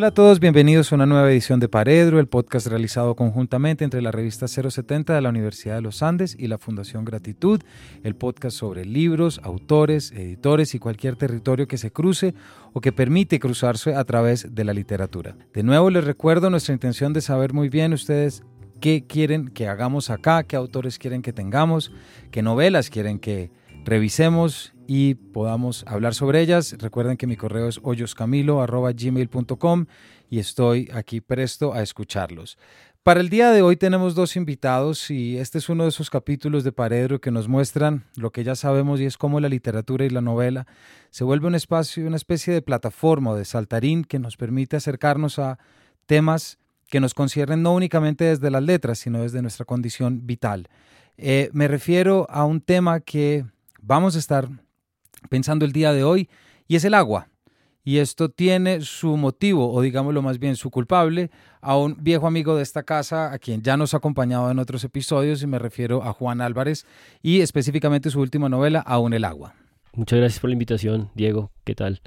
Hola a todos, bienvenidos a una nueva edición de Paredro, el podcast realizado conjuntamente entre la revista 070 de la Universidad de los Andes y la Fundación Gratitud, el podcast sobre libros, autores, editores y cualquier territorio que se cruce o que permite cruzarse a través de la literatura. De nuevo les recuerdo nuestra intención de saber muy bien ustedes qué quieren que hagamos acá, qué autores quieren que tengamos, qué novelas quieren que revisemos y podamos hablar sobre ellas. Recuerden que mi correo es hoyoscamilo.gmail.com y estoy aquí presto a escucharlos. Para el día de hoy tenemos dos invitados y este es uno de esos capítulos de Paredro que nos muestran lo que ya sabemos y es cómo la literatura y la novela se vuelve un espacio, una especie de plataforma o de saltarín que nos permite acercarnos a temas que nos conciernen no únicamente desde las letras, sino desde nuestra condición vital. Eh, me refiero a un tema que vamos a estar pensando el día de hoy y es el agua. Y esto tiene su motivo, o digámoslo más bien su culpable, a un viejo amigo de esta casa, a quien ya nos ha acompañado en otros episodios, y me refiero a Juan Álvarez, y específicamente su última novela, Aún el agua. Muchas gracias por la invitación, Diego. ¿Qué tal?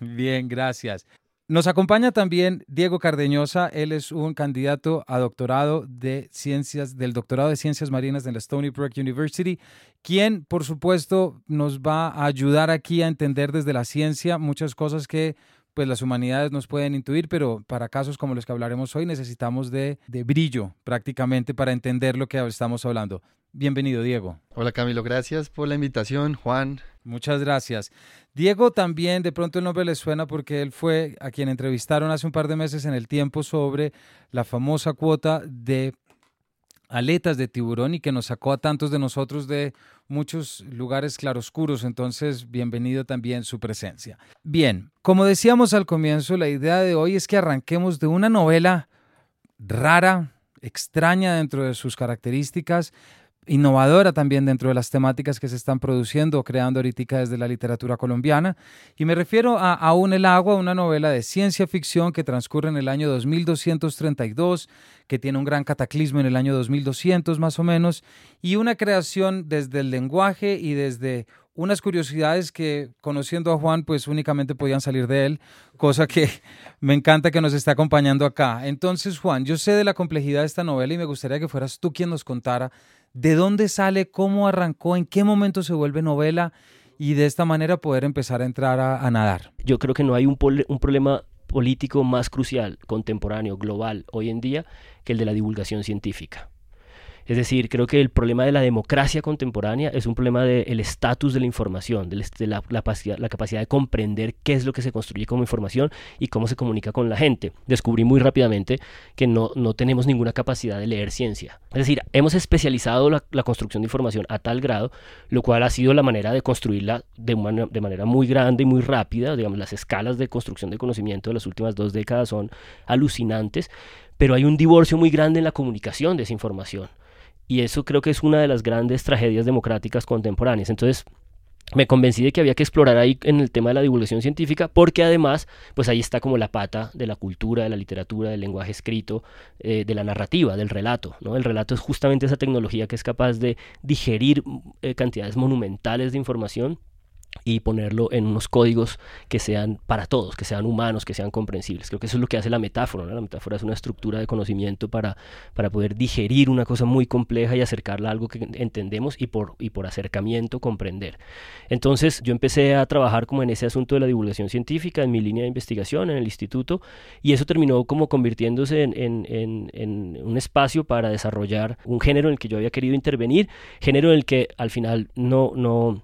Bien, gracias. Nos acompaña también Diego Cardeñosa. Él es un candidato a doctorado de ciencias, del doctorado de ciencias marinas en la Stony Brook University, quien, por supuesto, nos va a ayudar aquí a entender desde la ciencia muchas cosas que pues las humanidades nos pueden intuir, pero para casos como los que hablaremos hoy necesitamos de, de brillo prácticamente para entender lo que estamos hablando. Bienvenido, Diego. Hola, Camilo. Gracias por la invitación, Juan. Muchas gracias. Diego también, de pronto el nombre le suena porque él fue a quien entrevistaron hace un par de meses en el tiempo sobre la famosa cuota de aletas de tiburón y que nos sacó a tantos de nosotros de muchos lugares claroscuros. Entonces, bienvenido también su presencia. Bien, como decíamos al comienzo, la idea de hoy es que arranquemos de una novela rara, extraña dentro de sus características, innovadora también dentro de las temáticas que se están produciendo o creando ahorita desde la literatura colombiana. Y me refiero a Aún el agua, una novela de ciencia ficción que transcurre en el año 2232, que tiene un gran cataclismo en el año 2200 más o menos, y una creación desde el lenguaje y desde unas curiosidades que conociendo a Juan pues únicamente podían salir de él, cosa que me encanta que nos esté acompañando acá. Entonces Juan, yo sé de la complejidad de esta novela y me gustaría que fueras tú quien nos contara de dónde sale, cómo arrancó, en qué momento se vuelve novela y de esta manera poder empezar a entrar a, nadar. Yo creo que no hay un, un problema político más crucial, contemporáneo, global, hoy en día, que el de la divulgación científica. Es decir, creo que el problema de la democracia contemporánea es un problema del estatus de la información, de, la, capacidad, de comprender qué es lo que se construye como información y cómo se comunica con la gente. Descubrí muy rápidamente que no, no tenemos ninguna capacidad de leer ciencia. Es decir, hemos especializado la, construcción de información a tal grado, lo cual ha sido la manera de construirla de, de manera muy grande y muy rápida. Digamos, las escalas de construcción de conocimiento de las últimas dos décadas son alucinantes, pero hay un divorcio muy grande en la comunicación de esa información. Y eso creo que es una de las grandes tragedias democráticas contemporáneas. Entonces, me convencí de que había que explorar ahí en el tema de la divulgación científica, porque además, pues ahí está como la pata de la cultura, de la literatura, del lenguaje escrito, eh, de la narrativa, del relato. ¿no? El relato es justamente esa tecnología que es capaz de digerir eh, cantidades monumentales de información y ponerlo en unos códigos que sean para todos, que sean humanos, que sean comprensibles. Creo que eso es lo que hace la metáfora. La metáfora es una estructura de conocimiento para, para poder digerir una cosa muy compleja y acercarla a algo que entendemos y por, y por acercamiento comprender. Entonces yo empecé a trabajar como en ese asunto de la divulgación científica en mi línea de investigación en el instituto y eso terminó como convirtiéndose en, en, en un espacio para desarrollar un género en el que yo había querido intervenir, género en el que al final no... no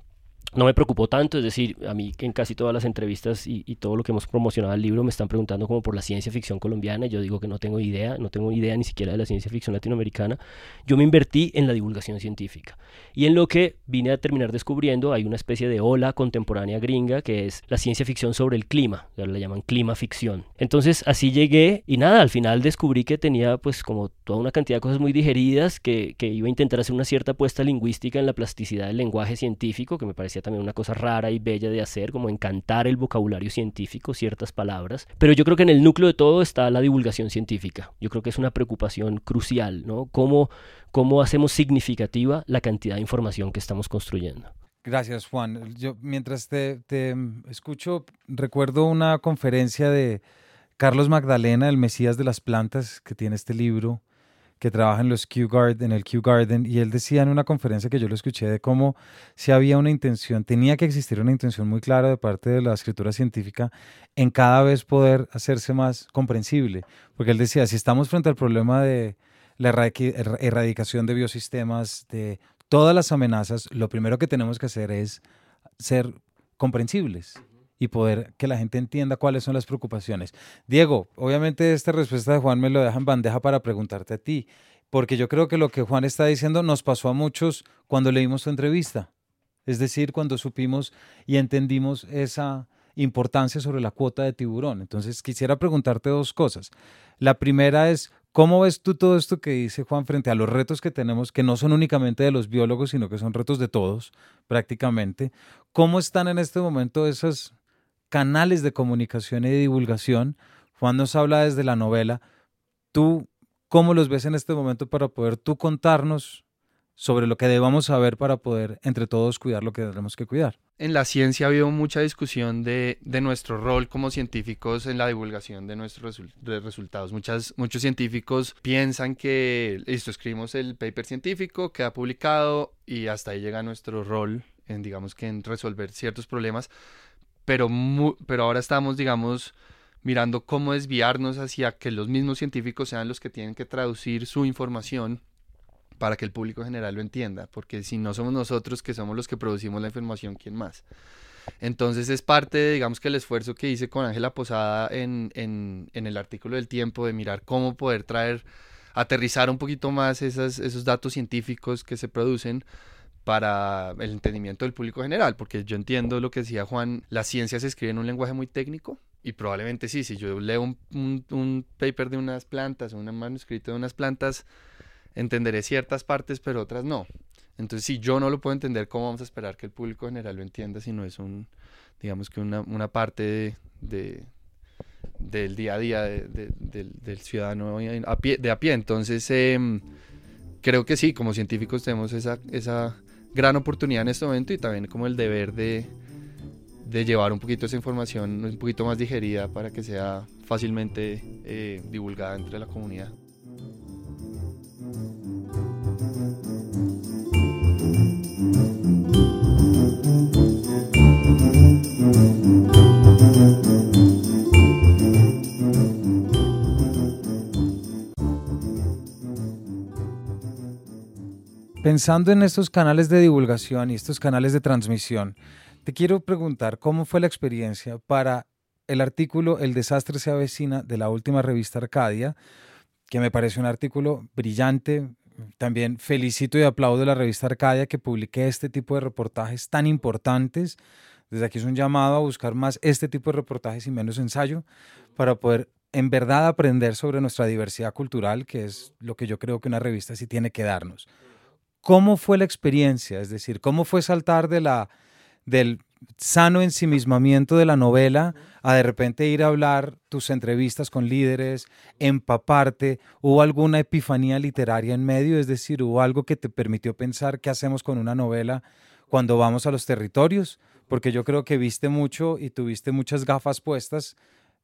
no me preocupó tanto, es decir, a mí en casi todas las entrevistas y, todo lo que hemos promocionado al libro me están preguntando como por la ciencia ficción colombiana, yo digo que no tengo idea, no tengo idea ni siquiera de la ciencia ficción latinoamericana, yo me invertí en la divulgación científica y en lo que vine a terminar descubriendo hay una especie de ola contemporánea gringa que es la ciencia ficción sobre el clima, ya la llaman clima ficción. Entonces así llegué y nada, al final descubrí que tenía pues como toda una cantidad de cosas muy digeridas, que, que iba a intentar hacer una cierta apuesta lingüística en la plasticidad del lenguaje científico, que me parecía también una cosa rara y bella de hacer, como encantar el vocabulario científico, ciertas palabras. Pero yo creo que en el núcleo de todo está la divulgación científica. Yo creo que es una preocupación crucial, ¿no? ¿Cómo, cómo hacemos significativa la cantidad de información que estamos construyendo? Gracias, Juan. Yo mientras te, te escucho, recuerdo una conferencia de Carlos Magdalena, el Mesías de las Plantas, que tiene este libro, que trabaja en los Q Garden, en el Q Garden, y él decía en una conferencia que yo lo escuché de cómo si había una intención, tenía que existir una intención muy clara de parte de la escritura científica en cada vez poder hacerse más comprensible, porque él decía, si estamos frente al problema de la erradicación de biosistemas, de todas las amenazas, lo primero que tenemos que hacer es ser comprensibles y poder que la gente entienda cuáles son las preocupaciones. Diego, obviamente esta respuesta de Juan me lo deja en bandeja para preguntarte a ti, porque yo creo que lo que Juan está diciendo nos pasó a muchos cuando leímos su entrevista, es decir, cuando supimos y entendimos esa importancia sobre la cuota de tiburón. Entonces quisiera preguntarte dos cosas. La primera es, ¿Cómo ves tú todo esto que dice Juan frente a los retos que tenemos, que no son únicamente de los biólogos, sino que son retos de todos prácticamente? ¿Cómo están en este momento esos canales de comunicación y divulgación? Juan nos habla desde la novela. ¿Tú cómo los ves en este momento para poder tú contarnos sobre lo que debamos saber para poder entre todos cuidar lo que tenemos que cuidar. En la ciencia ha habido mucha discusión de, nuestro rol como científicos en la divulgación de nuestros resultados. Muchos científicos piensan que, listo, escribimos el paper científico, queda publicado y hasta ahí llega nuestro rol en, digamos que en resolver ciertos problemas, pero, pero ahora estamos, digamos, mirando cómo desviarnos hacia que los mismos científicos sean los que tienen que traducir su información para que el público general lo entienda, porque si no somos nosotros que somos los que producimos la información, ¿quién más? Entonces es parte, de, digamos que el esfuerzo que hice con Ángela Posada en, en, el artículo del tiempo, de mirar cómo poder traer, aterrizar un poquito más esas, esos datos científicos que se producen para el entendimiento del público general, porque yo entiendo lo que decía Juan, la ciencia se escribe en un lenguaje muy técnico, y probablemente sí, si yo leo un, un, un paper de unas plantas, un manuscrito de unas plantas, entenderé ciertas partes, pero otras no. Entonces, si yo no lo puedo entender, ¿cómo vamos a esperar que el público general lo entienda si no es un, digamos que una, una parte de, del día a día del, ciudadano a pie, de a pie? Entonces, em, creo que sí, como científicos tenemos esa, esa gran oportunidad en este momento y también como el deber de, de llevar un poquito esa información un poquito más digerida para que sea fácilmente eh, divulgada entre la comunidad. Pensando en estos canales de divulgación y estos canales de transmisión, te quiero preguntar cómo fue la experiencia para el artículo El desastre se avecina de la última revista Arcadia, que me parece un artículo brillante. También felicito y aplaudo a la revista Arcadia que publique este tipo de reportajes tan importantes. Desde aquí es un llamado a buscar más este tipo de reportajes y menos ensayo para poder en verdad aprender sobre nuestra diversidad cultural, que es lo que yo creo que una revista sí tiene que darnos. ¿Cómo fue la experiencia? Es decir, ¿cómo fue saltar de la, del sano ensimismamiento de la novela a de repente ir a hablar tus entrevistas con líderes, empaparte? ¿Hubo alguna epifanía literaria en medio? Es decir, ¿hubo algo que te permitió pensar qué hacemos con una novela cuando vamos a los territorios? Porque yo creo que viste mucho y tuviste muchas gafas puestas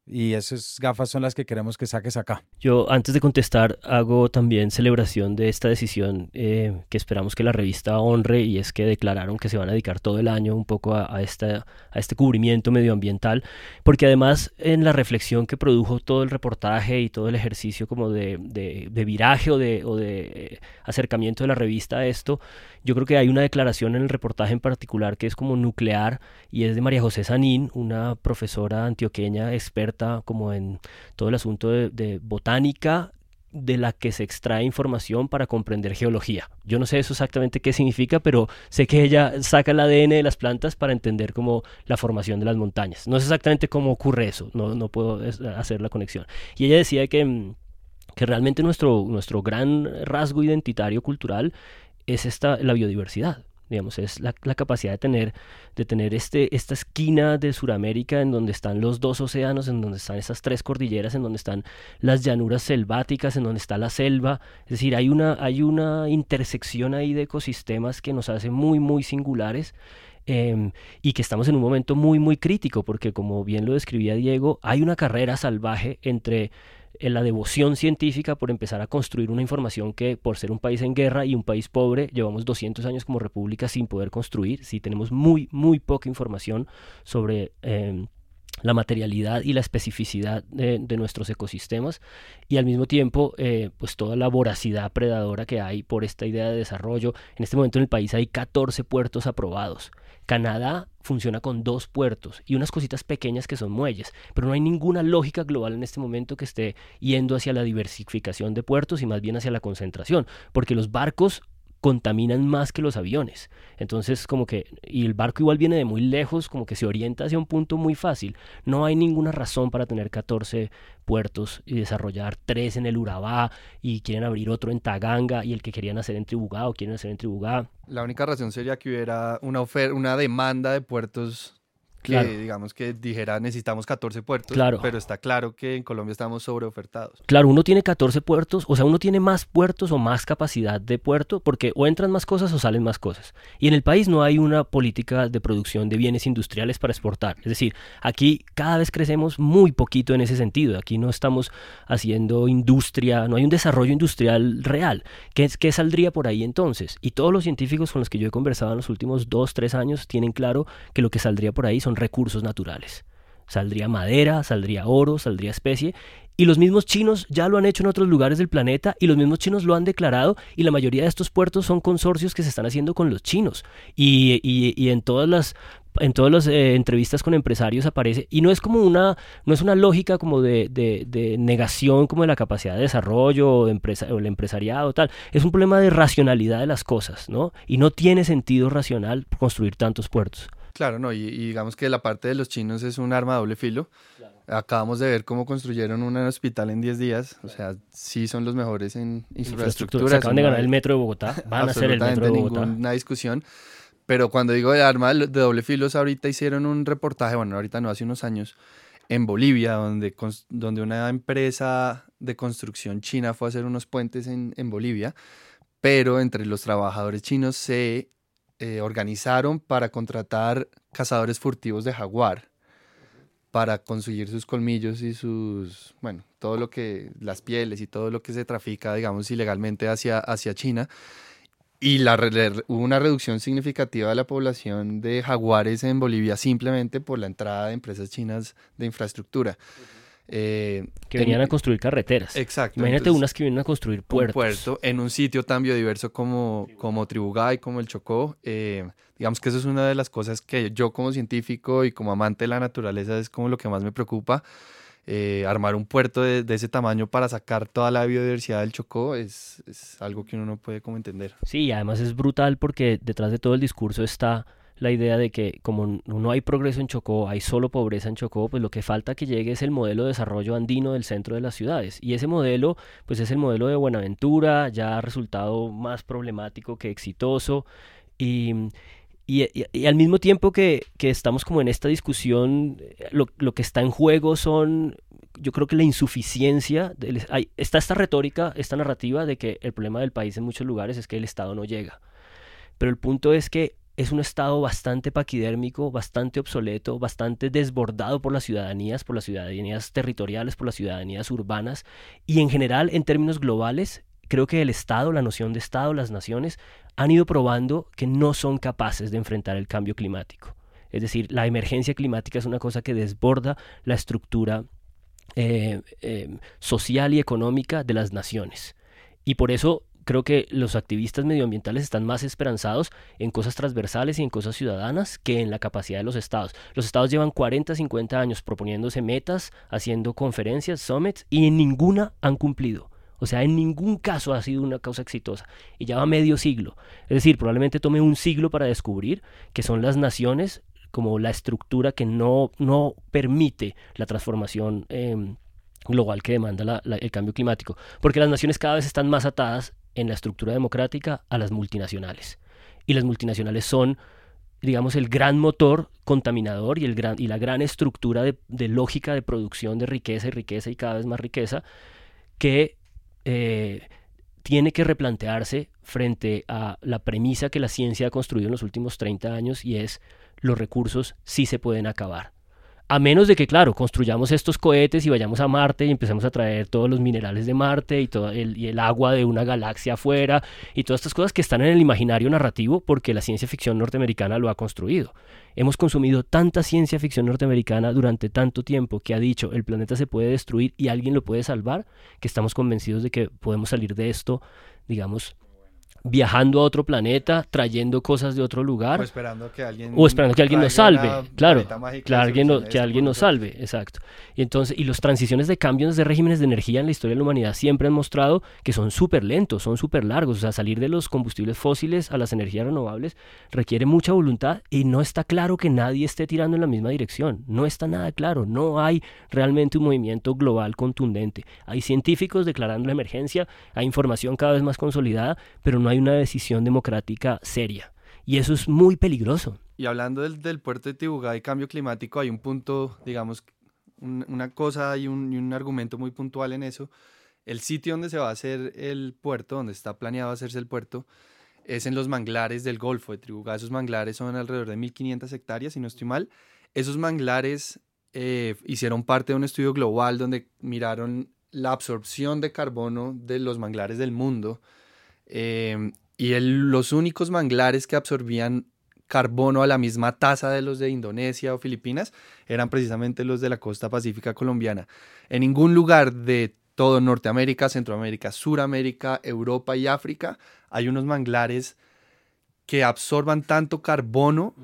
y esas gafas son las que queremos que saques acá. Yo antes de contestar hago también celebración de esta decisión eh, que esperamos que la revista honre y es que declararon que se van a dedicar todo el año un poco a, esta, a este cubrimiento medioambiental porque además en la reflexión que produjo todo el reportaje y todo el ejercicio como de, de, de viraje o de, o de eh, acercamiento de la revista a esto, yo creo que hay una declaración en el reportaje en particular que es como nuclear y es de María José Sanín, una profesora antioqueña experta como en todo el asunto de, botánica de la que se extrae información para comprender geología. Yo no sé eso exactamente qué significa, pero sé que ella saca el ADN de las plantas para entender como la formación de las montañas. No sé exactamente cómo ocurre eso, no, no puedo hacer la conexión. Y ella decía que, mm, que realmente nuestro, nuestro gran rasgo identitario cultural es esta, la biodiversidad. digamos, es la, capacidad de tener, de tener este, esta esquina de Sudamérica en donde están los dos océanos, en donde están esas tres cordilleras, en donde están las llanuras selváticas, en donde está la selva. Es decir, hay una, hay una intersección ahí de ecosistemas que nos hace muy, muy singulares. Em, y que estamos en un momento muy, muy crítico, porque como bien lo describía Diego, hay una carrera salvaje entre en la devoción científica por empezar a construir una información que por ser un país en guerra y un país pobre llevamos 200 años como república sin poder construir, si tenemos muy, muy poca información sobre... Em, la materialidad y la especificidad de, nuestros ecosistemas y al mismo tiempo eh, pues toda la voracidad predadora que hay por esta idea de desarrollo. En este momento en el país hay 14 puertos aprobados. Canadá funciona con dos puertos y unas cositas pequeñas que son muelles, pero no hay ninguna lógica global en este momento que esté yendo hacia la diversificación de puertos y más bien hacia la concentración, porque los barcos contaminan más que los aviones. Entonces, como que, y el barco igual viene de muy lejos, como que se orienta hacia un punto muy fácil. No hay ninguna razón para tener 14 puertos y desarrollar tres en el Urabá y quieren abrir otro en Taganga y el que querían hacer en Tribugá o quieren hacer en Tribugá. La única razón sería que hubiera una, una demanda de puertos que digamos que dijera necesitamos 14 puertos, claro. pero está claro que en Colombia estamos sobreofertados. Claro, uno tiene 14 puertos, o sea, uno tiene más puertos o más capacidad de puerto porque o entran más cosas o salen más cosas. Y en el país no hay una política de producción de bienes industriales para exportar. Es decir, aquí cada vez crecemos muy poquito en ese sentido. Aquí no estamos haciendo industria, no hay un desarrollo industrial real. ¿Qué, qué saldría por ahí entonces? Y todos los científicos con los que yo he conversado en los últimos dos, tres años tienen claro que lo que saldría por ahí son recursos naturales. Saldría madera, saldría oro, saldría especie. Y los mismos chinos ya lo han hecho en otros lugares del planeta y los mismos chinos lo han declarado y la mayoría de estos puertos son consorcios que se están haciendo con los chinos. Y, y, en todas las en todas las eh, entrevistas con empresarios aparece y no es como una no es una lógica como de, de, negación como de la capacidad de desarrollo o, de empresa, o el empresariado tal es un problema de racionalidad de las cosas no y no tiene sentido racional construir tantos puertos Claro, no, y, digamos que la parte de los chinos es un arma a doble filo. Acabamos de ver cómo construyeron un hospital en 10 días, o sea, sí son los mejores en infraestructura. Se acaban de ganar el metro de Bogotá, van a ser el metro de Bogotá. ninguna discusión. Pero cuando digo de arma de doble filo, ahorita hicieron un reportaje, bueno, ahorita no, hace unos años, en Bolivia, donde, donde una empresa de construcción china fue a hacer unos puentes en, en Bolivia, pero entre los trabajadores chinos se eh, organizaron para contratar cazadores furtivos de jaguar para conseguir sus colmillos y sus, bueno, todo lo que, las pieles y todo lo que se trafica, digamos, ilegalmente hacia, hacia China. Y hubo una reducción significativa de la población de jaguares en Bolivia simplemente por la entrada de empresas chinas de infraestructura. Eh, que venían a construir carreteras. Exacto. Imagínate unas que vienen a construir puertos. Un puerto en un sitio tan biodiverso como, como Tribugay, como el Chocó. Eh, digamos que eso es una de las cosas que yo como científico y como amante de la naturaleza es como lo que más me preocupa. Eh, armar un puerto de, ese tamaño para sacar toda la biodiversidad del Chocó es, es algo que uno no puede como entender. Sí, además es brutal porque detrás de todo el discurso está la idea de que como no hay progreso en Chocó, hay solo pobreza en Chocó, pues lo que falta que llegue es el modelo de desarrollo andino del centro de las ciudades. Y ese modelo, pues es el modelo de Buenaventura, ya ha resultado más problemático que exitoso. Y, y, al mismo tiempo que, que, estamos como en esta discusión, lo, lo, que está en juego son, yo creo que la insuficiencia, hay, está esta retórica, esta narrativa de que el problema del país en muchos lugares es que el Estado no llega. Pero el punto es que es un estado bastante paquidérmico, bastante obsoleto, bastante desbordado por las ciudadanías, por las ciudadanías territoriales, por las ciudadanías urbanas y en general en términos globales creo que el Estado, la noción de Estado, las naciones han ido probando que no son capaces de enfrentar el cambio climático. Es decir, la emergencia climática es una cosa que desborda la estructura eh, eh, social y económica de las naciones. Y por eso creo que los activistas medioambientales están más esperanzados en cosas transversales y en cosas ciudadanas que en la capacidad de los estados. Los estados llevan 40, 50 años proponiéndose metas, haciendo conferencias, summits, y en ninguna han cumplido. O sea, en ningún caso ha sido una causa exitosa. Y ya va medio siglo. Es decir, probablemente tome un siglo para descubrir que son las naciones como la estructura que no, no permite la transformación em, global que demanda el cambio climático. Porque las naciones cada vez están más atadas en la estructura democrática a las multinacionales. y las multinacionales son digamos, el gran motor contaminador y, el gran, y la gran estructura de, lógica de producción de riqueza y riqueza y cada vez más riqueza que eh, tiene que replantearse frente a la premisa que la ciencia ha construido en los últimos 30 años y es los recursos sí se pueden acabar. A menos de que, claro, construyamos estos cohetes y vayamos a Marte y empecemos a traer todos los minerales de Marte y, todo el, y el agua de una galaxia afuera y todas estas cosas que están en el imaginario narrativo porque la ciencia ficción norteamericana lo ha construido. Hemos consumido tanta ciencia ficción norteamericana durante tanto tiempo que ha dicho el planeta se puede destruir y alguien lo puede salvar, que estamos convencidos de que podemos salir de esto, digamos, viajando a otro planeta, trayendo cosas de otro lugar. O esperando que alguien, o esperando que alguien nos salve, claro, que alguien, que alguien nos salve, exacto. Y entonces, y las transiciones de cambios de regímenes de energía en la historia de la humanidad siempre han mostrado que son súper lentos, son súper largos. O sea, salir de los combustibles fósiles a las energías renovables requiere mucha voluntad y no está claro que nadie esté tirando en la misma dirección. No está nada claro. No hay realmente un movimiento global contundente. Hay científicos declarando la emergencia, hay información cada vez más consolidada, pero no hay una decisión democrática seria. Y eso es muy peligroso. Y hablando del, puerto de Tibugá y cambio climático, hay un punto, digamos, una cosa y un, un, argumento muy puntual en eso. El sitio donde se va a hacer el puerto, donde está planeado hacerse el puerto, es en los manglares del Golfo de Tribugá. Esos manglares son alrededor de 1.500 hectáreas, si no estoy mal. Esos manglares eh, hicieron parte de un estudio global donde miraron la absorción de carbono de los manglares del mundo Em, y los únicos manglares que absorbían carbono a la misma tasa de los de Indonesia o Filipinas eran precisamente los de la costa pacífica colombiana. En ningún lugar de todo Norteamérica, Centroamérica, Suramérica, Europa y África hay unos manglares que absorban tanto carbono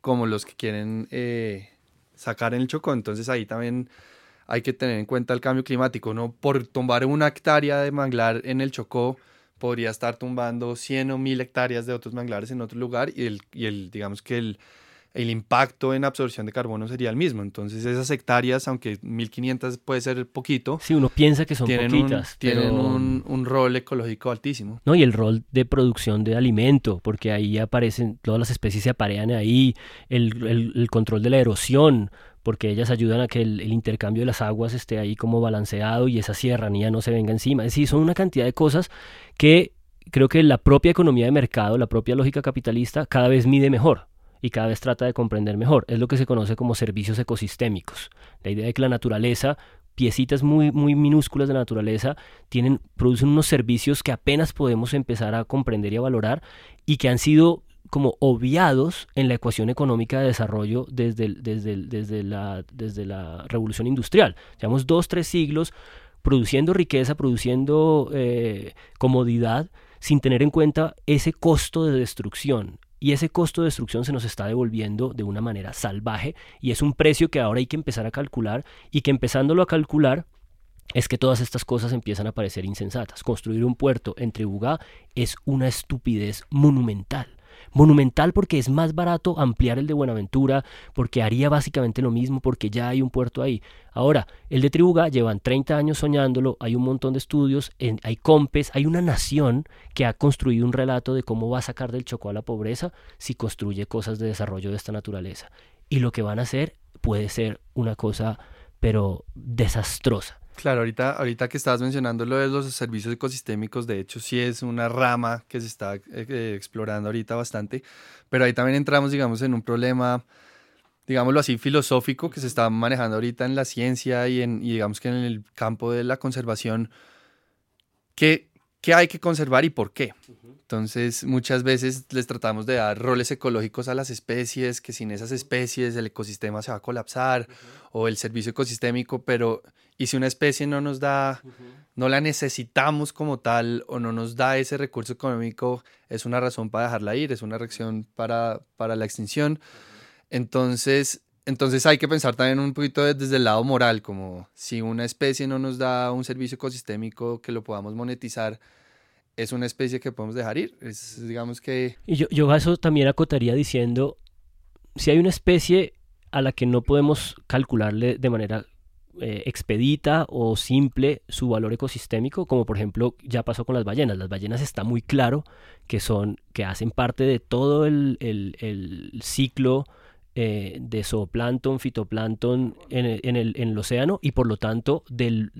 como los que quieren eh, sacar en el Chocó. Entonces ahí también hay que tener en cuenta el cambio climático. No por tomar una hectárea de manglar en el Chocó podría estar tumbando 100 o 1000 hectáreas de otros manglares en otro lugar y el, y el digamos que el, el impacto en absorción de carbono sería el mismo. Entonces esas hectáreas, aunque 1500 puede ser poquito, si uno piensa que son tienen poquitas, un, tienen un, un, rol ecológico altísimo. No, y el rol de producción de alimento, porque ahí aparecen, todas las especies se aparean ahí, el, el, el control de la erosión, porque ellas ayudan a que el, intercambio de las aguas esté ahí como balanceado y esa sierranía no se venga encima. Es decir, son una cantidad de cosas que creo que la propia economía de mercado, la propia lógica capitalista, cada vez mide mejor y cada vez trata de comprender mejor. Es lo que se conoce como servicios ecosistémicos. La idea de que la naturaleza piecitas muy, muy minúsculas de naturaleza tienen, producen unos servicios que apenas podemos empezar a comprender y a valorar y que han sido como obviados en la ecuación económica de desarrollo desde, desde, desde, la, desde la revolución industrial. Llevamos dos, tres siglos produciendo riqueza, produciendo eh, comodidad, sin tener en cuenta ese costo de destrucción. Y ese costo de destrucción se nos está devolviendo de una manera salvaje y es un precio que ahora hay que empezar a calcular y que empezándolo a calcular es que todas estas cosas empiezan a parecer insensatas. Construir un puerto entre Bugá es una estupidez monumental. Monumental porque es más barato ampliar el de Buenaventura, porque haría básicamente lo mismo, porque ya hay un puerto ahí. Ahora, el de Tribuga llevan 30 años soñándolo, hay un montón de estudios, hay compes, hay una nación que ha construido un relato de cómo va a sacar del Chocó a la pobreza si construye cosas de desarrollo de esta naturaleza. Y lo que van a hacer puede ser una cosa, pero desastrosa. Claro, ahorita, ahorita que estabas mencionando lo de los servicios ecosistémicos, de hecho sí es una rama que se está eh, eh, explorando ahorita bastante, pero ahí también entramos, digamos, en un problema, digámoslo así, filosófico que se está manejando ahorita en la ciencia y, en, y digamos que en el campo de la conservación. ¿Qué, qué hay que conservar y por qué? Entonces, muchas veces les tratamos de dar roles ecológicos a las especies, que sin esas especies el ecosistema se va a colapsar, o el servicio ecosistémico, pero ¿y si una especie no nos da, no la necesitamos como tal, o no nos da ese recurso económico, es una razón para dejarla ir, es una reacción para, para la extinción? Entonces, entonces hay que pensar también un poquito desde el lado moral, como si una especie no nos da un servicio ecosistémico que lo podamos monetizar, es una especie que podemos dejar ir. Es, digamos que... Y yo, yo a eso también acotaría diciendo, si hay una especie a la que no podemos calcularle de manera eh, expedita o simple su valor ecosistémico, como por ejemplo ya pasó con las ballenas. Las ballenas está muy claro que son, que hacen parte de todo el, el ciclo eh, de zooplancton, fitoplancton en el, en, el, en el, océano y por lo tanto del,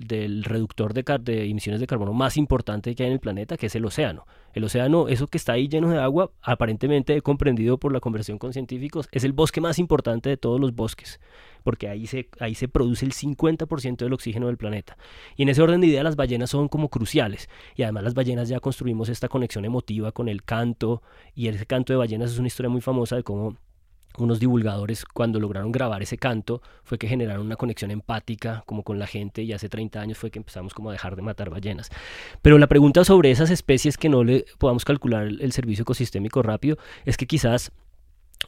reductor de, emisiones de carbono más importante que hay en el planeta, que es el océano. El océano, eso que está ahí lleno de agua, aparentemente comprendido por la conversión con científicos, es el bosque más importante de todos los bosques, porque ahí se, ahí se produce el 50% del oxígeno del planeta. Y en ese orden de idea las ballenas son como cruciales. Y además las ballenas ya construimos esta conexión emotiva con el canto, y ese canto de ballenas es una historia muy famosa de cómo unos divulgadores cuando lograron grabar ese canto fue que generaron una conexión empática como con la gente y hace 30 años fue que empezamos como a dejar de matar ballenas. Pero la pregunta sobre esas especies que no le podamos calcular el servicio ecosistémico rápido es que quizás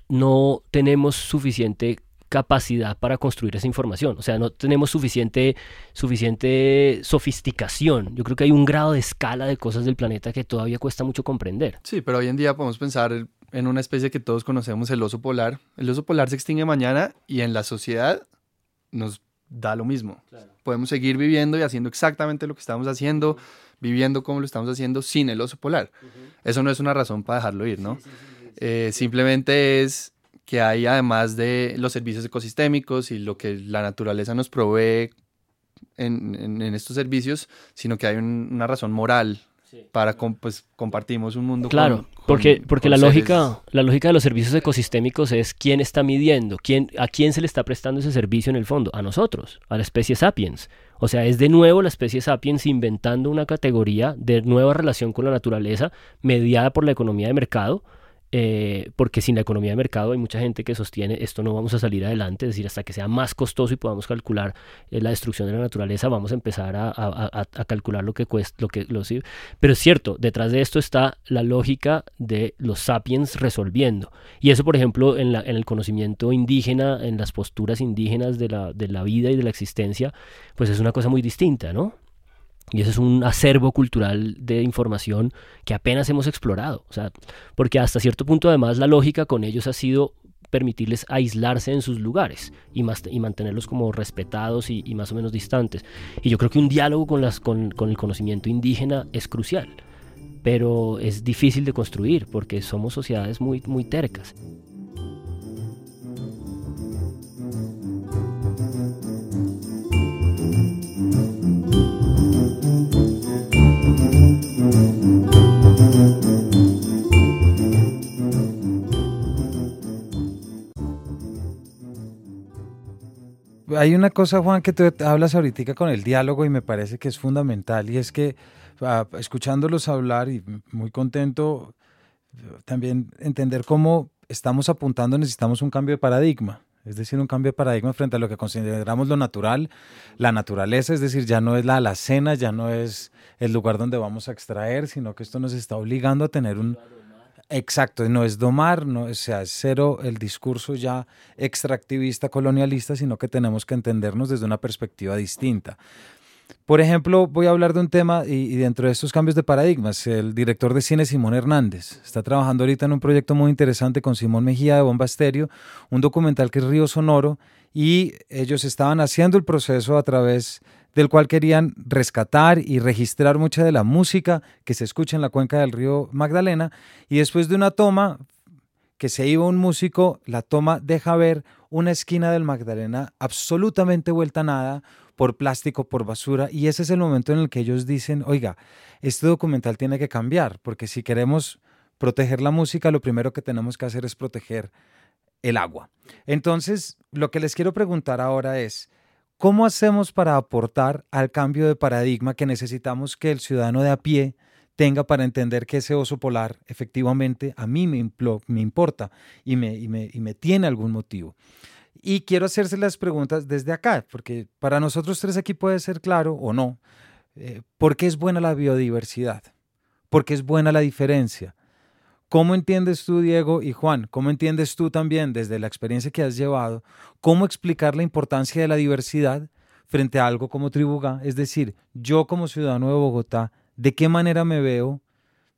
no tenemos suficiente capacidad para construir esa información. O sea, no tenemos suficiente, suficiente sofisticación. Yo creo que hay un grado de escala de cosas del planeta que todavía cuesta mucho comprender. Sí, pero hoy en día podemos pensar en una especie que todos conocemos, el oso polar. El oso polar se extingue mañana y en la sociedad nos da lo mismo. Podemos seguir viviendo y haciendo exactamente lo que estamos haciendo, viviendo como lo estamos haciendo sin el oso polar. Eso no es una razón para dejarlo ir, ¿no? Eh, simplemente es que hay además de los servicios ecosistémicos y lo que la naturaleza nos provee en, estos servicios, sino que hay una razón moral para pues compartimos un mundo claro porque porque la lógica la lógica de los servicios ecosistémicos es quién está midiendo quién a quién se le está prestando ese servicio en el fondo a nosotros a la especie sapiens. O sea es de nuevo la especie sapiens inventando una categoría de nueva relación con la naturaleza mediada por la economía de mercado eh, porque sin la economía de mercado hay mucha gente que sostiene esto no vamos a salir adelante, es decir, hasta que sea más costoso y podamos calcular eh, la destrucción de la naturaleza, vamos a empezar a, calcular lo que cuesta, lo que, lo, pero es cierto, detrás de esto está la lógica de los sapiens resolviendo, y eso por ejemplo en, la, en el conocimiento indígena, en las posturas indígenas de la, de la vida y de la existencia, pues es una cosa muy distinta, ¿no? Y eso es un acervo cultural de información que apenas hemos explorado. O sea, porque hasta cierto punto además la lógica con ellos ha sido permitirles aislarse en sus lugares y, más, y mantenerlos como respetados y, más o menos distantes. Y yo creo que un diálogo con, las, con, con el conocimiento indígena es crucial, pero es difícil de construir porque somos sociedades muy, muy tercas. Hay una cosa, Juan, que tú hablas ahorita con el diálogo y me parece que es fundamental y es que ah, escuchándolos hablar y muy contento también entender cómo estamos apuntando, necesitamos un cambio de paradigma. Es decir, un cambio de paradigma frente a lo que consideramos lo natural, la naturaleza, es decir, ya no es la alacena, ya no es el lugar donde vamos a extraer, sino que esto nos está obligando a tener un, Exacto, no es domar, no, o sea, es cero el discurso ya extractivista, colonialista, sino que tenemos que entendernos desde una perspectiva distinta. Por ejemplo, voy a hablar de un tema y, dentro de estos cambios de paradigmas, el director de cine Simón Hernández está trabajando ahorita en un proyecto muy interesante con Simón Mejía de Bomba Estéreo, un documental que es Río Sonoro, y ellos estaban haciendo el proceso a través del cual querían rescatar y registrar mucha de la música que se escucha en la cuenca del río Magdalena. Y después de una toma que se iba un músico, la toma deja ver una esquina del Magdalena absolutamente vuelta a nada por plástico, por basura. Y ese es el momento en el que ellos dicen, oiga, este documental tiene que cambiar, porque si queremos proteger la música, lo primero que tenemos que hacer es proteger el agua. Entonces, lo que les quiero preguntar ahora es, ¿Cómo hacemos para aportar al cambio de paradigma que necesitamos que el ciudadano de a pie tenga para entender que ese oso polar efectivamente a mí me, importa y me, tiene algún motivo? Y quiero hacerse las preguntas desde acá, porque para nosotros tres aquí puede ser claro o no. Eh, ¿Por qué es buena la biodiversidad? ¿Por qué es buena la diferencia? ¿Cómo entiendes tú, Diego y Juan? ¿Cómo entiendes tú también, desde la experiencia que has llevado, cómo explicar la importancia de la diversidad frente a algo como Tribuga? Es decir, yo como ciudadano de Bogotá, ¿de qué manera me veo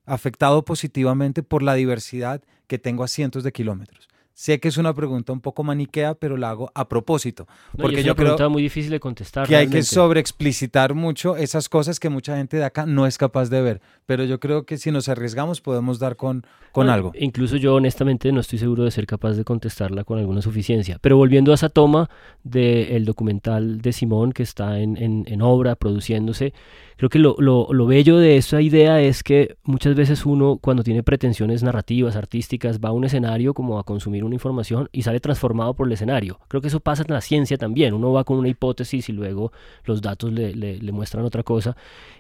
afectado positivamente por la diversidad que tengo a cientos de kilómetros? Sé que es una pregunta un poco maniquea, pero la hago a propósito. porque yo creo pregunta muy difícil de contestar. Que hay que sobreexplicitar mucho esas cosas que mucha gente de acá no es capaz de ver. Pero yo creo que si nos arriesgamos podemos dar con, con algo. Incluso yo honestamente no estoy seguro de ser capaz de contestarla con alguna suficiencia. Pero volviendo a esa toma del documental de Simón que está en, en, obra, produciéndose, creo que lo, lo, lo bello de esa idea es que muchas veces uno cuando tiene pretensiones narrativas, artísticas, va a un escenario como a consumir una información y sale transformado por el escenario. Creo que eso pasa en la ciencia también. Uno va con una hipótesis y luego los datos le, le, muestran otra cosa.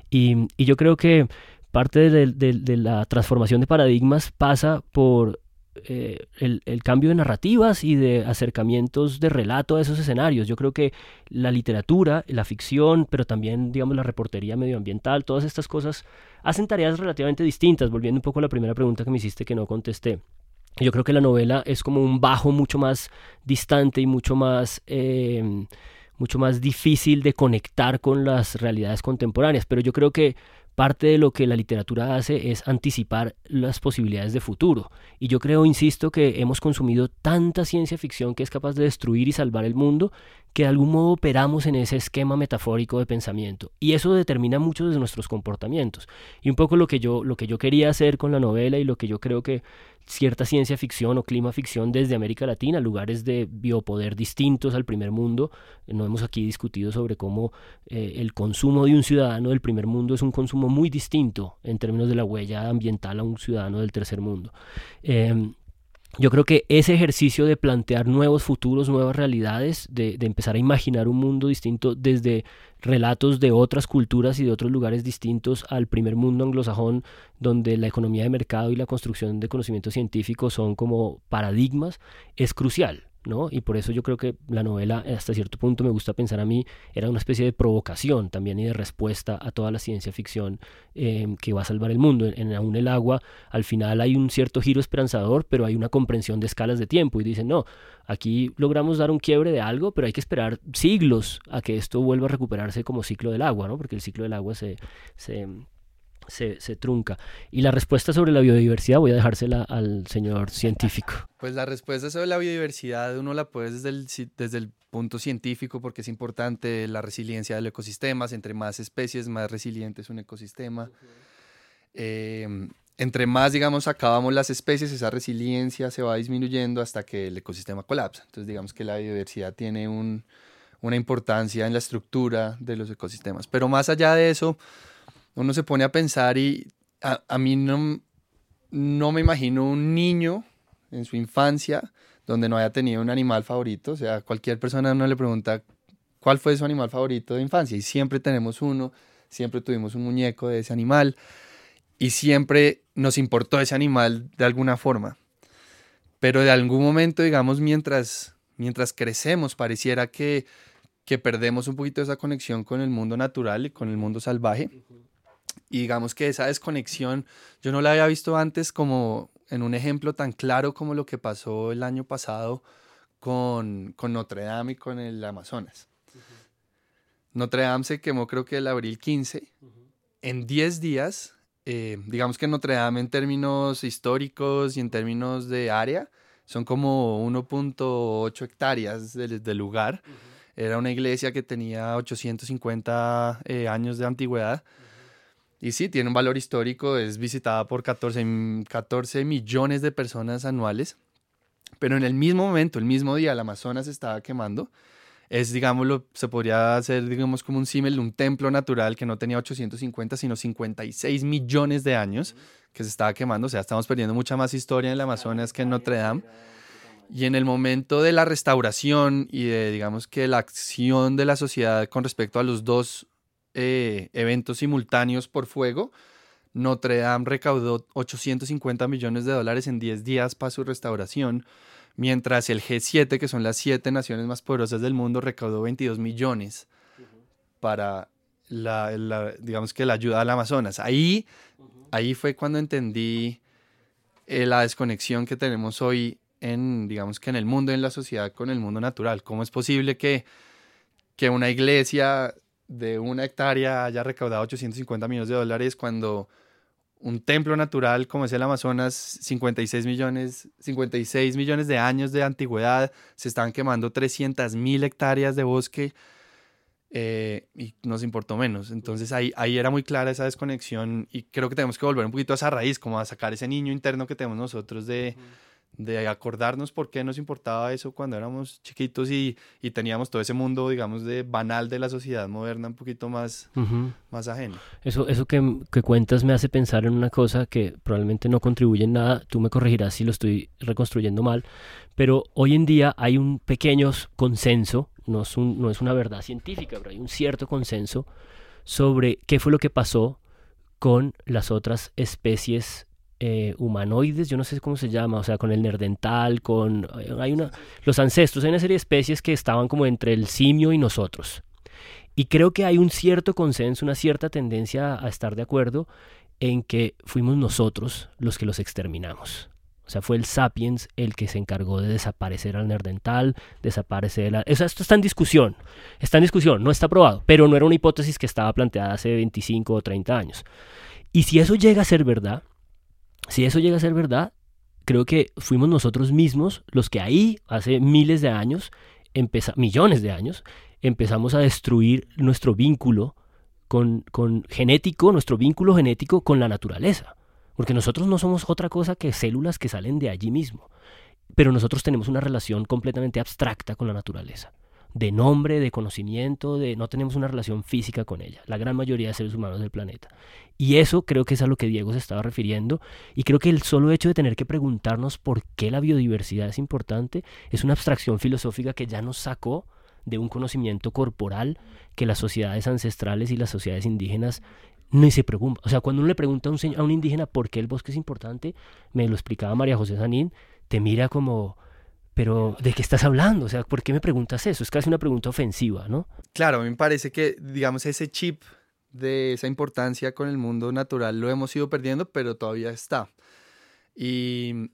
Y, y, yo creo que parte de, de, la transformación de paradigmas pasa por eh, el, cambio de narrativas y de acercamientos de relato a esos escenarios. Yo creo que la literatura, la ficción, pero también, digamos, la reportería medioambiental, todas estas cosas hacen tareas relativamente distintas. Volviendo un poco a la primera pregunta que me hiciste que no contesté. Yo creo que la novela es como un bajo mucho más distante y mucho más, eh, mucho más difícil de conectar con las realidades contemporáneas, pero yo creo que parte de lo que la literatura hace es anticipar las posibilidades de futuro. Y yo creo, insisto, que hemos consumido tanta ciencia ficción que es capaz de destruir y salvar el mundo, que de algún modo operamos en ese esquema metafórico de pensamiento. Y eso determina muchos de nuestros comportamientos. Y un poco lo que yo, lo que yo quería hacer con la novela y lo que yo creo que cierta ciencia ficción o clima ficción desde América Latina, lugares de biopoder distintos al primer mundo. No hemos aquí discutido sobre cómo eh, el consumo de un ciudadano del primer mundo es un consumo muy distinto en términos de la huella ambiental a un ciudadano del tercer mundo. Em, yo creo que ese ejercicio de plantear nuevos futuros, nuevas realidades, de, empezar a imaginar un mundo distinto desde relatos de otras culturas y de otros lugares distintos al primer mundo anglosajón, donde la economía de mercado y la construcción de conocimiento científico son como paradigmas, es crucial. Y por eso yo creo que la novela, hasta cierto punto, me gusta pensar a mí, era una especie de provocación también y de respuesta a toda la ciencia ficción em, que va a salvar el mundo. En, Aún el agua, al final hay un cierto giro esperanzador, pero hay una comprensión de escalas de tiempo y dicen, no, aquí logramos dar un quiebre de algo, pero hay que esperar siglos a que esto vuelva a recuperarse como ciclo del agua, ¿no? Porque el ciclo del agua se, se se, trunca. Y la respuesta sobre la biodiversidad voy a dejársela al señor científico. Pues la respuesta sobre la biodiversidad uno la puede desde el, punto científico porque es importante la resiliencia del ecosistema. Entre más especies, más resiliente es un ecosistema. Em, entre más, digamos, acabamos las especies, esa resiliencia se va disminuyendo hasta que el ecosistema colapsa. Entonces, digamos que la biodiversidad tiene un, una importancia en la estructura de los ecosistemas. Pero más allá de eso, uno se pone a pensar y a, mí no, no me imagino un niño en su infancia donde no haya tenido un animal favorito. O sea, cualquier persona uno le pregunta cuál fue su animal favorito de infancia y siempre tenemos uno, siempre tuvimos un muñeco de ese animal y siempre nos importó ese animal de alguna forma. Pero de algún momento, digamos, mientras, mientras crecemos, pareciera que, que perdemos un poquito esa conexión con el mundo natural y con el mundo salvaje. Y digamos que esa desconexión yo no la había visto antes como en un ejemplo tan claro como lo que pasó el año pasado con, con Notre Dame y con el Amazonas. Notre Dame se quemó creo que el abril 15. En 10 días, eh, digamos que Notre Dame en términos históricos y en términos de área, son como 1.8 hectáreas del, lugar. Era una iglesia que tenía 850 eh, años de antigüedad. Y sí, tiene un valor histórico, es visitada por 14, 14 millones de personas anuales, pero en el mismo momento, el mismo día, el Amazonas estaba quemando. Es, digámoslo, se podría hacer, digamos, como un símil, un templo natural que no tenía 850, sino 56 millones de años que se estaba quemando. O sea, estamos perdiendo mucha más historia en el Amazonas que en Notre Dame. Y en el momento de la restauración y de, digamos, que la acción de la sociedad con respecto a los dos eh, eventos simultáneos por fuego, Notre Dame recaudó 850 millones de dólares en 10 días para su restauración, mientras el G7, que son las siete naciones más poderosas del mundo, recaudó 22 millones para la, digamos que la ayuda al Amazonas. Ahí, ahí fue cuando entendí eh, la desconexión que tenemos hoy en, digamos que en el mundo, en la sociedad con el mundo natural. ¿Cómo es posible que, que una iglesia de una hectárea haya recaudado 850 millones de dólares cuando un templo natural como es el Amazonas, 56 millones, 56 millones de años de antigüedad, se están quemando 300 mil hectáreas de bosque eh, y nos importó menos. Entonces ahí, ahí era muy clara esa desconexión y creo que tenemos que volver un poquito a esa raíz, como a sacar ese niño interno que tenemos nosotros de de acordarnos por qué nos importaba eso cuando éramos chiquitos y, y, teníamos todo ese mundo, digamos, de banal de la sociedad moderna un poquito más, más ajeno. Eso, eso que, que, cuentas me hace pensar en una cosa que probablemente no contribuye en nada, tú me corregirás si lo estoy reconstruyendo mal, pero hoy en día hay un pequeño consenso, no es, un, no es una verdad científica, pero hay un cierto consenso sobre qué fue lo que pasó con las otras especies eh, humanoides, yo no sé cómo se llama, o sea, con el nerdental, con... Eh, hay una, los ancestros, hay una serie de especies que estaban como entre el simio y nosotros. Y creo que hay un cierto consenso, una cierta tendencia a estar de acuerdo en que fuimos nosotros los que los exterminamos. O sea, fue el sapiens el que se encargó de desaparecer al nerdental, desaparecer a... Eso, esto está en discusión, está en discusión, no está probado, pero no era una hipótesis que estaba planteada hace 25 o 30 años. Y si eso llega a ser verdad, si eso llega a ser verdad, creo que fuimos nosotros mismos los que ahí, hace miles de años, millones de años, empezamos a destruir nuestro vínculo con, con genético, nuestro vínculo genético con la naturaleza. Porque nosotros no somos otra cosa que células que salen de allí mismo. Pero nosotros tenemos una relación completamente abstracta con la naturaleza de nombre, de conocimiento, de no tenemos una relación física con ella, la gran mayoría de seres humanos del planeta. Y eso creo que es a lo que Diego se estaba refiriendo y creo que el solo hecho de tener que preguntarnos por qué la biodiversidad es importante es una abstracción filosófica que ya nos sacó de un conocimiento corporal que las sociedades ancestrales y las sociedades indígenas ni se preocupan. O sea, cuando uno le pregunta a un, a un indígena por qué el bosque es importante, me lo explicaba María José Sanín, te mira como pero ¿de qué estás hablando? O sea, ¿por qué me preguntas eso? Es casi una pregunta ofensiva, ¿no? Claro, a mí me parece que, digamos, ese chip de esa importancia con el mundo natural lo hemos ido perdiendo, pero todavía está. Y,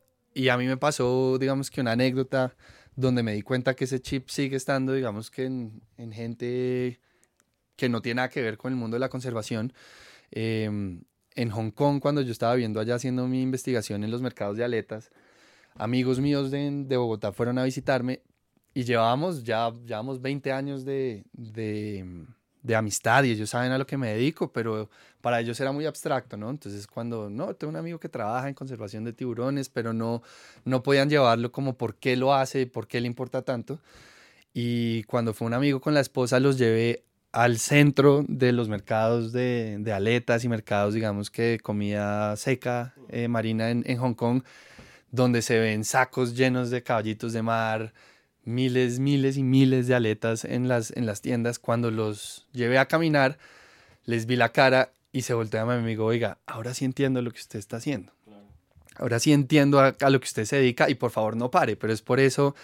a mí me pasó, digamos, que una anécdota donde me di cuenta que ese chip sigue estando, digamos, que en, en gente que no tiene nada que ver con el mundo de la conservación. Em, en Hong Kong, cuando yo estaba viendo allá haciendo mi investigación en los mercados de aletas, amigos míos de, de, Bogotá fueron a visitarme y llevábamos ya llevamos 20 años de, de, amistad y ellos saben a lo que me dedico, pero para ellos era muy abstracto, ¿no? Entonces cuando, no, tengo un amigo que trabaja en conservación de tiburones, pero no, no podían llevarlo como por qué lo hace por qué le importa tanto. Y cuando fue un amigo con la esposa, los llevé al centro de los mercados de, de aletas y mercados, digamos que de comida seca eh, marina en Hong Kong donde se ven sacos llenos de caballitos de mar, miles, miles y miles de aletas en las, en las tiendas. Cuando los llevé a caminar, les vi la cara y se voltea a mi amigo, oiga, ahora sí entiendo lo que usted está haciendo. Ahora sí entiendo a, lo que usted se dedica y por favor no pare, pero es por eso,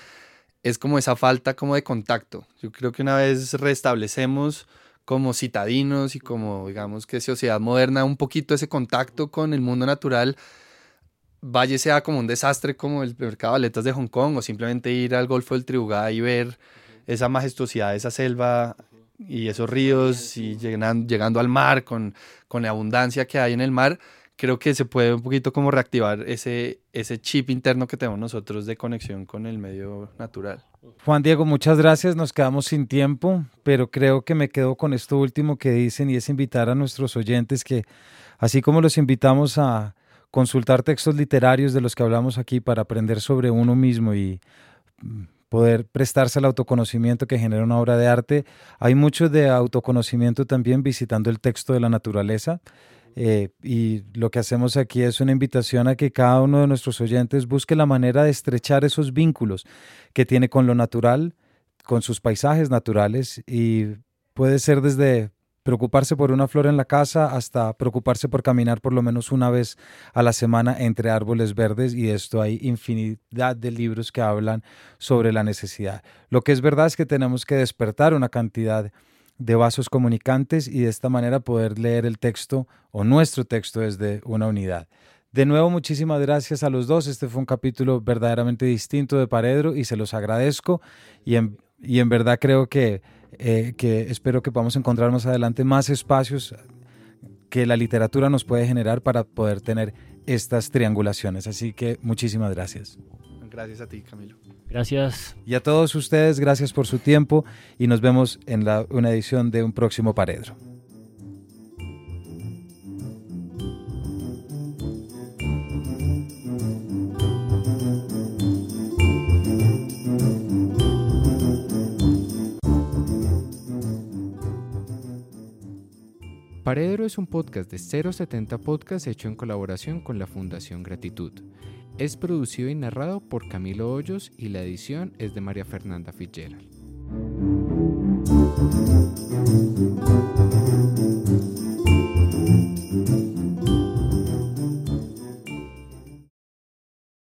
es como esa falta como de contacto. Yo creo que una vez restablecemos como citadinos y como digamos que sociedad moderna un poquito ese contacto con el mundo natural, Valle sea como un desastre como el mercado de aletas de Hong Kong o simplemente ir al Golfo del Tribugá y ver esa majestuosidad, esa selva y esos ríos y llegando, llegando al mar con, con la abundancia que hay en el mar, creo que se puede un poquito como reactivar ese, ese chip interno que tenemos nosotros de conexión con el medio natural. Juan Diego, muchas gracias. Nos quedamos sin tiempo, pero creo que me quedo con esto último que dicen y es invitar a nuestros oyentes que, así como los invitamos a consultar textos literarios de los que hablamos aquí para aprender sobre uno mismo y mm, poder prestarse al autoconocimiento que genera una obra de arte. Hay mucho de autoconocimiento también visitando el texto de la naturaleza. Eh, y lo que hacemos aquí es una invitación a que cada uno de nuestros oyentes busque la manera de estrechar esos vínculos que tiene con lo natural, con sus paisajes naturales y puede ser desde preocuparse por una flor en la casa hasta preocuparse por caminar por lo menos una vez a la semana entre árboles verdes y esto hay infinidad de libros que hablan sobre la necesidad. Lo que es verdad es que tenemos que despertar una cantidad de vasos comunicantes y de esta manera poder leer el texto o nuestro texto desde una unidad. De nuevo, muchísimas gracias a los dos. Este fue un capítulo verdaderamente distinto de Paredro y se los agradezco y en, y en verdad creo que eh, que espero que podamos encontrar más adelante más espacios que la literatura nos puede generar para poder tener estas triangulaciones. Así que muchísimas gracias. Gracias a ti, Camilo. Gracias. Y a todos ustedes, gracias por su tiempo y nos vemos en la, una edición de un próximo Paredro. Paredero es un podcast de 070 Podcast hecho en colaboración con la Fundación Gratitud. Es producido y narrado por Camilo Hoyos y la edición es de María Fernanda Fitzgerald.